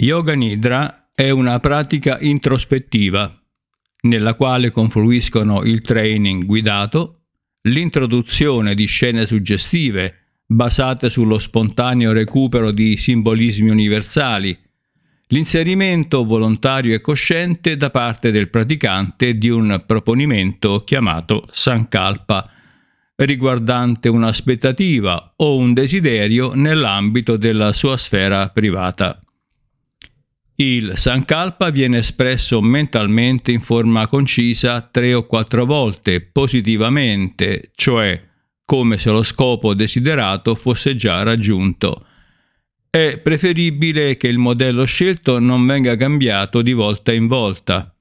Yoga Nidra è una pratica introspettiva nella quale confluiscono il training guidato, l'introduzione di scene suggestive basate sullo spontaneo recupero di simbolismi universali, l'inserimento volontario e cosciente da parte del praticante di un proponimento chiamato Sankalpa, riguardante un'aspettativa o un desiderio nell'ambito della sua sfera privata. Il Sankalpa viene espresso mentalmente in forma concisa tre o quattro volte positivamente, cioè come se lo scopo desiderato fosse già raggiunto. È preferibile che il modello scelto non venga cambiato di volta in volta.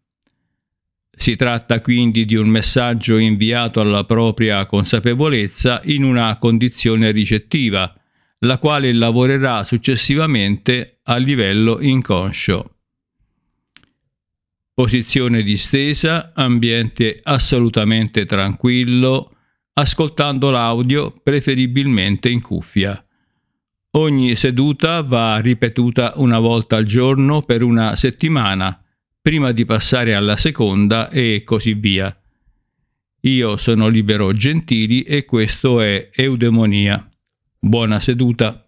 Si tratta quindi di un messaggio inviato alla propria consapevolezza in una condizione ricettiva, la quale lavorerà successivamente a livello inconscio. Posizione distesa, ambiente assolutamente tranquillo, ascoltando l'audio preferibilmente in cuffia. Ogni seduta va ripetuta una volta al giorno per una settimana, prima di passare alla seconda e così via. Io sono libero gentili e questo è eudemonia. Buona seduta.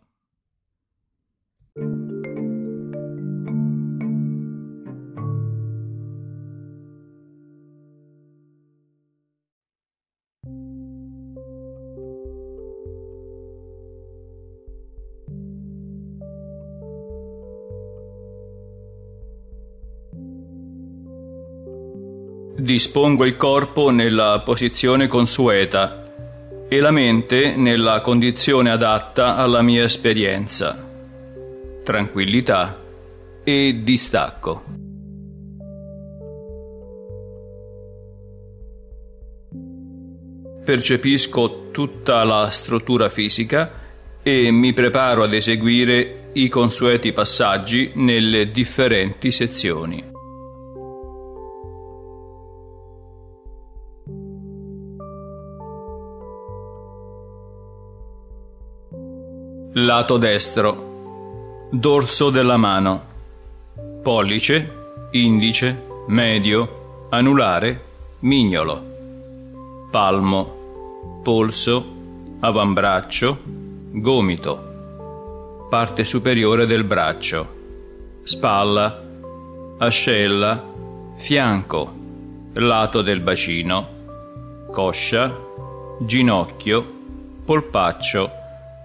Dispongo il corpo nella posizione consueta e la mente nella condizione adatta alla mia esperienza. Tranquillità e distacco. Percepisco tutta la struttura fisica e mi preparo ad eseguire i consueti passaggi nelle differenti sezioni. Lato destro. Dorso della mano. Pollice, indice, medio, anulare, mignolo. Palmo, polso, avambraccio, gomito. Parte superiore del braccio. Spalla, ascella, fianco, lato del bacino, coscia, ginocchio, polpaccio,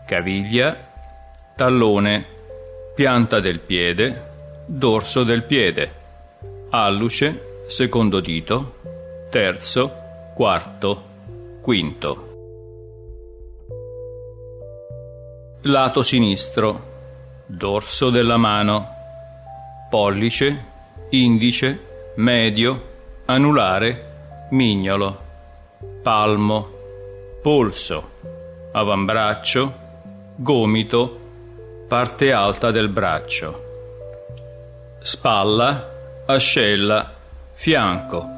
caviglia, tallone, pianta del piede, dorso del piede, alluce, secondo dito, terzo, quarto, quinto. Lato sinistro, dorso della mano, pollice, indice, medio, anulare, mignolo, palmo, polso, avambraccio, gomito, parte alta del braccio, spalla, ascella, fianco,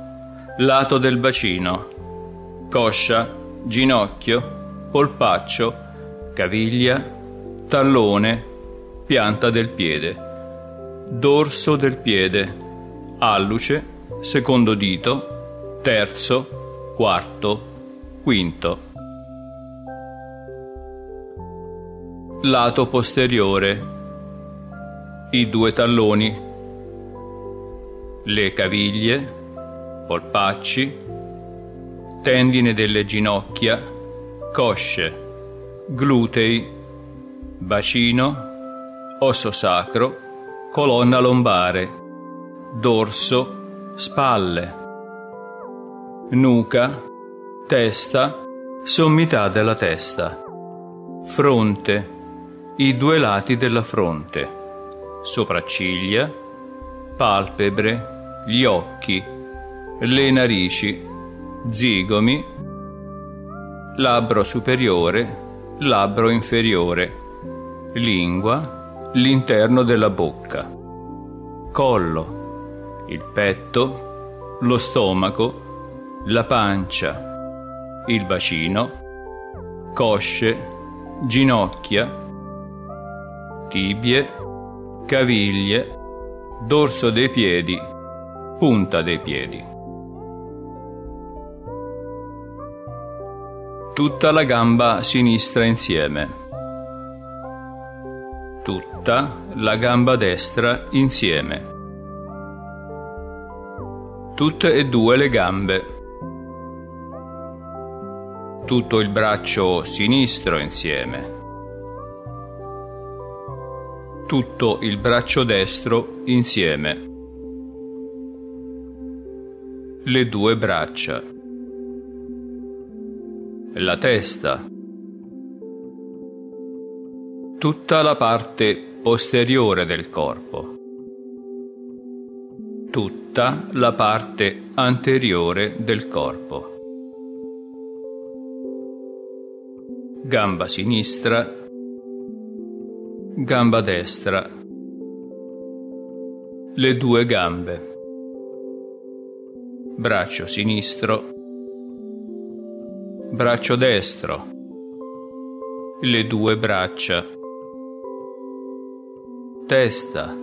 lato del bacino, coscia, ginocchio, polpaccio, caviglia, tallone, pianta del piede, dorso del piede, alluce, secondo dito, terzo, quarto, quinto. Lato posteriore, i due talloni, le caviglie, polpacci, tendine delle ginocchia, cosce, glutei, bacino, osso sacro, colonna lombare, dorso, spalle, nuca, testa, sommità della testa, fronte, i due lati della fronte, sopracciglia, palpebre, gli occhi, le narici, zigomi, labbro superiore, labbro inferiore, lingua, l'interno della bocca, collo, il petto, lo stomaco, la pancia, il bacino, cosce, ginocchia, tibie, caviglie, dorso dei piedi, punta dei piedi. Tutta la gamba sinistra insieme. Tutta la gamba destra insieme. Tutte e due le gambe. Tutto il braccio sinistro insieme tutto il braccio destro insieme. Le due braccia. La testa. Tutta la parte posteriore del corpo. Tutta la parte anteriore del corpo. Gamba sinistra gamba destra, le due gambe, braccio sinistro, braccio destro, le due braccia, testa,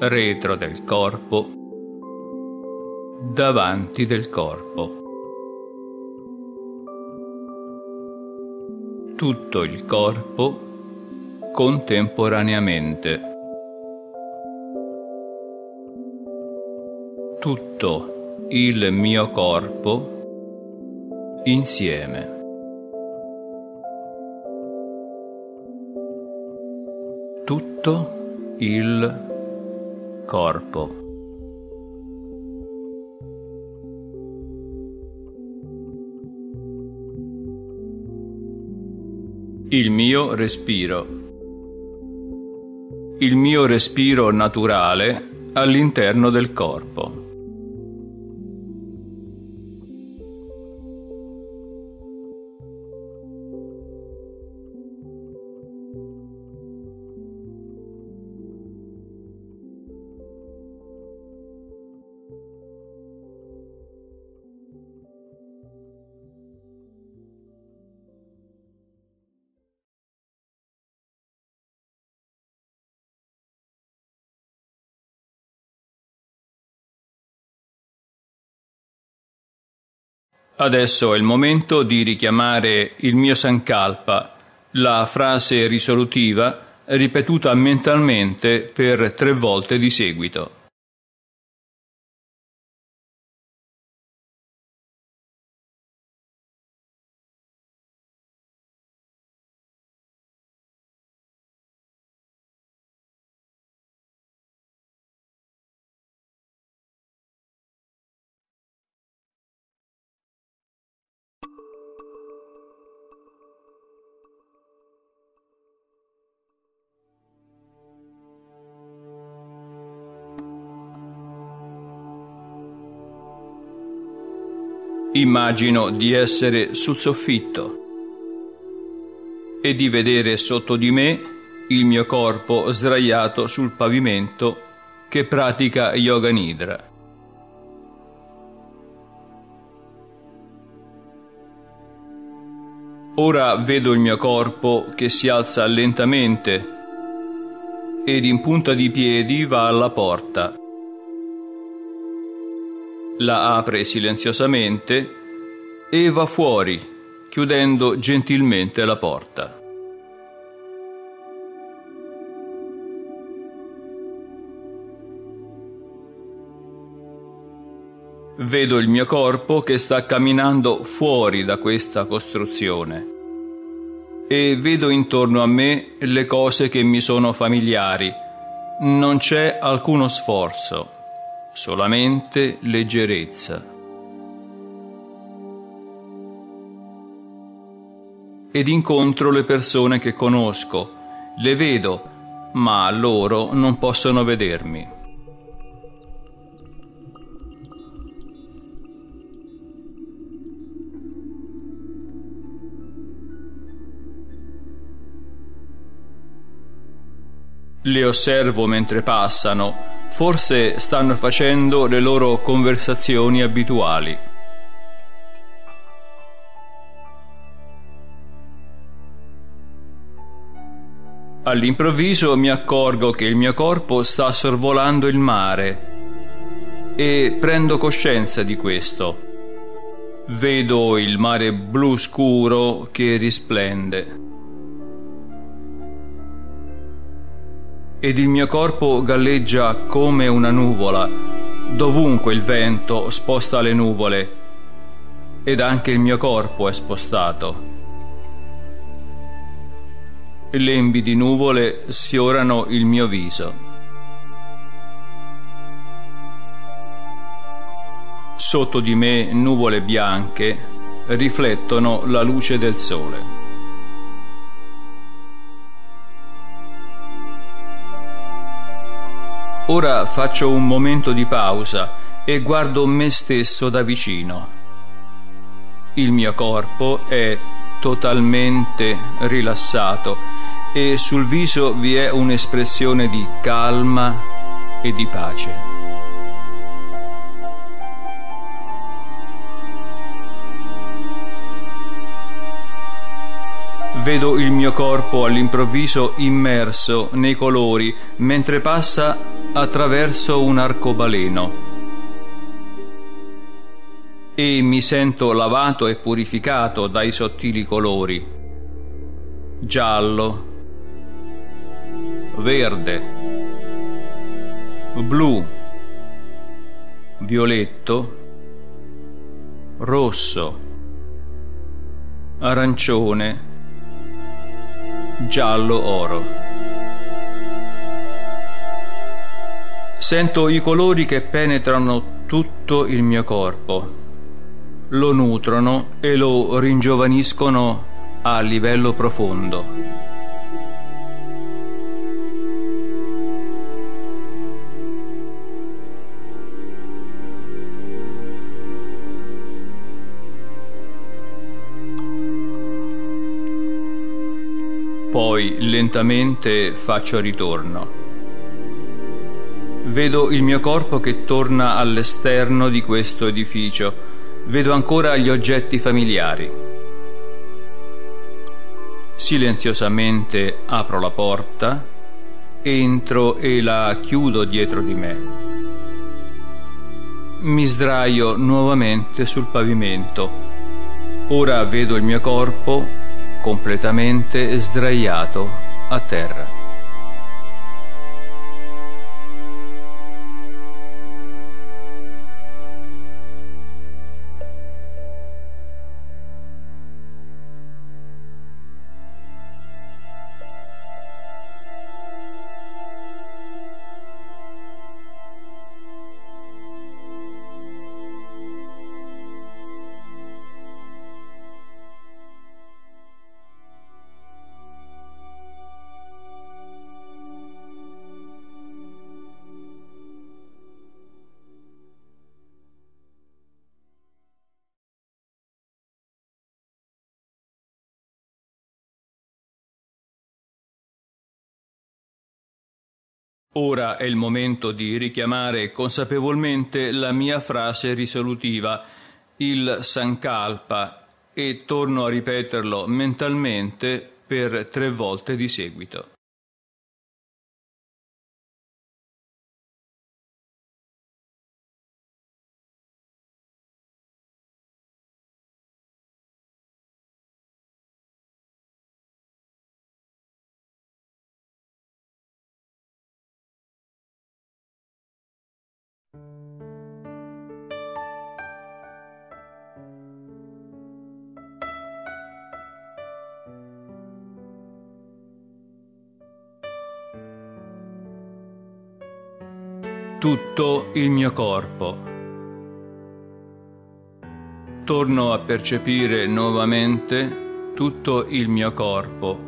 retro del corpo, davanti del corpo. Tutto il corpo contemporaneamente. Tutto il mio corpo insieme. Tutto il corpo. Il mio respiro. Il mio respiro naturale all'interno del corpo. Adesso è il momento di richiamare il mio Sankalpa, la frase risolutiva ripetuta mentalmente per tre volte di seguito. Immagino di essere sul soffitto e di vedere sotto di me il mio corpo sdraiato sul pavimento che pratica yoga nidra. Ora vedo il mio corpo che si alza lentamente ed in punta di piedi va alla porta la apre silenziosamente e va fuori, chiudendo gentilmente la porta. Vedo il mio corpo che sta camminando fuori da questa costruzione e vedo intorno a me le cose che mi sono familiari. Non c'è alcuno sforzo solamente leggerezza. Ed incontro le persone che conosco, le vedo, ma loro non possono vedermi. Le osservo mentre passano Forse stanno facendo le loro conversazioni abituali. All'improvviso mi accorgo che il mio corpo sta sorvolando il mare e prendo coscienza di questo. Vedo il mare blu scuro che risplende. Ed il mio corpo galleggia come una nuvola, dovunque il vento sposta le nuvole, ed anche il mio corpo è spostato. Lembi di nuvole sfiorano il mio viso. Sotto di me nuvole bianche riflettono la luce del sole. Ora faccio un momento di pausa e guardo me stesso da vicino. Il mio corpo è totalmente rilassato e sul viso vi è un'espressione di calma e di pace. Vedo il mio corpo all'improvviso immerso nei colori mentre passa attraverso un arcobaleno e mi sento lavato e purificato dai sottili colori. Giallo, verde, blu, violetto, rosso, arancione, giallo oro. Sento i colori che penetrano tutto il mio corpo lo nutrono e lo ringiovaniscono a livello profondo. Poi lentamente faccio ritorno. Vedo il mio corpo che torna all'esterno di questo edificio vedo ancora gli oggetti familiari. Silenziosamente apro la porta, entro e la chiudo dietro di me. Mi sdraio nuovamente sul pavimento. Ora vedo il mio corpo completamente sdraiato a terra. Ora è il momento di richiamare consapevolmente la mia frase risolutiva, il Sankalpa, e torno a ripeterlo mentalmente per tre volte di seguito. Tutto il mio corpo. Torno a percepire nuovamente tutto il mio corpo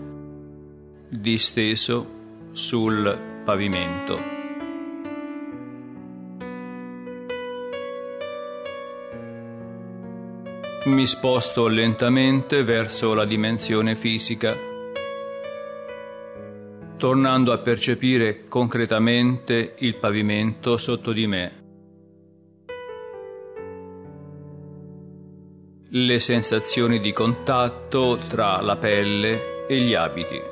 disteso sul pavimento. Mi sposto lentamente verso la dimensione fisica tornando a percepire concretamente il pavimento sotto di me. Le sensazioni di contatto tra la pelle e gli abiti.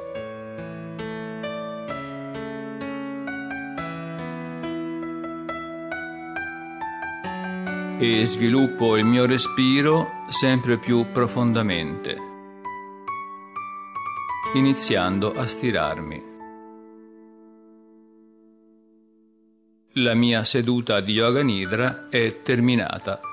E sviluppo il mio respiro sempre più profondamente, iniziando a stirarmi. La mia seduta di yoga nidra è terminata.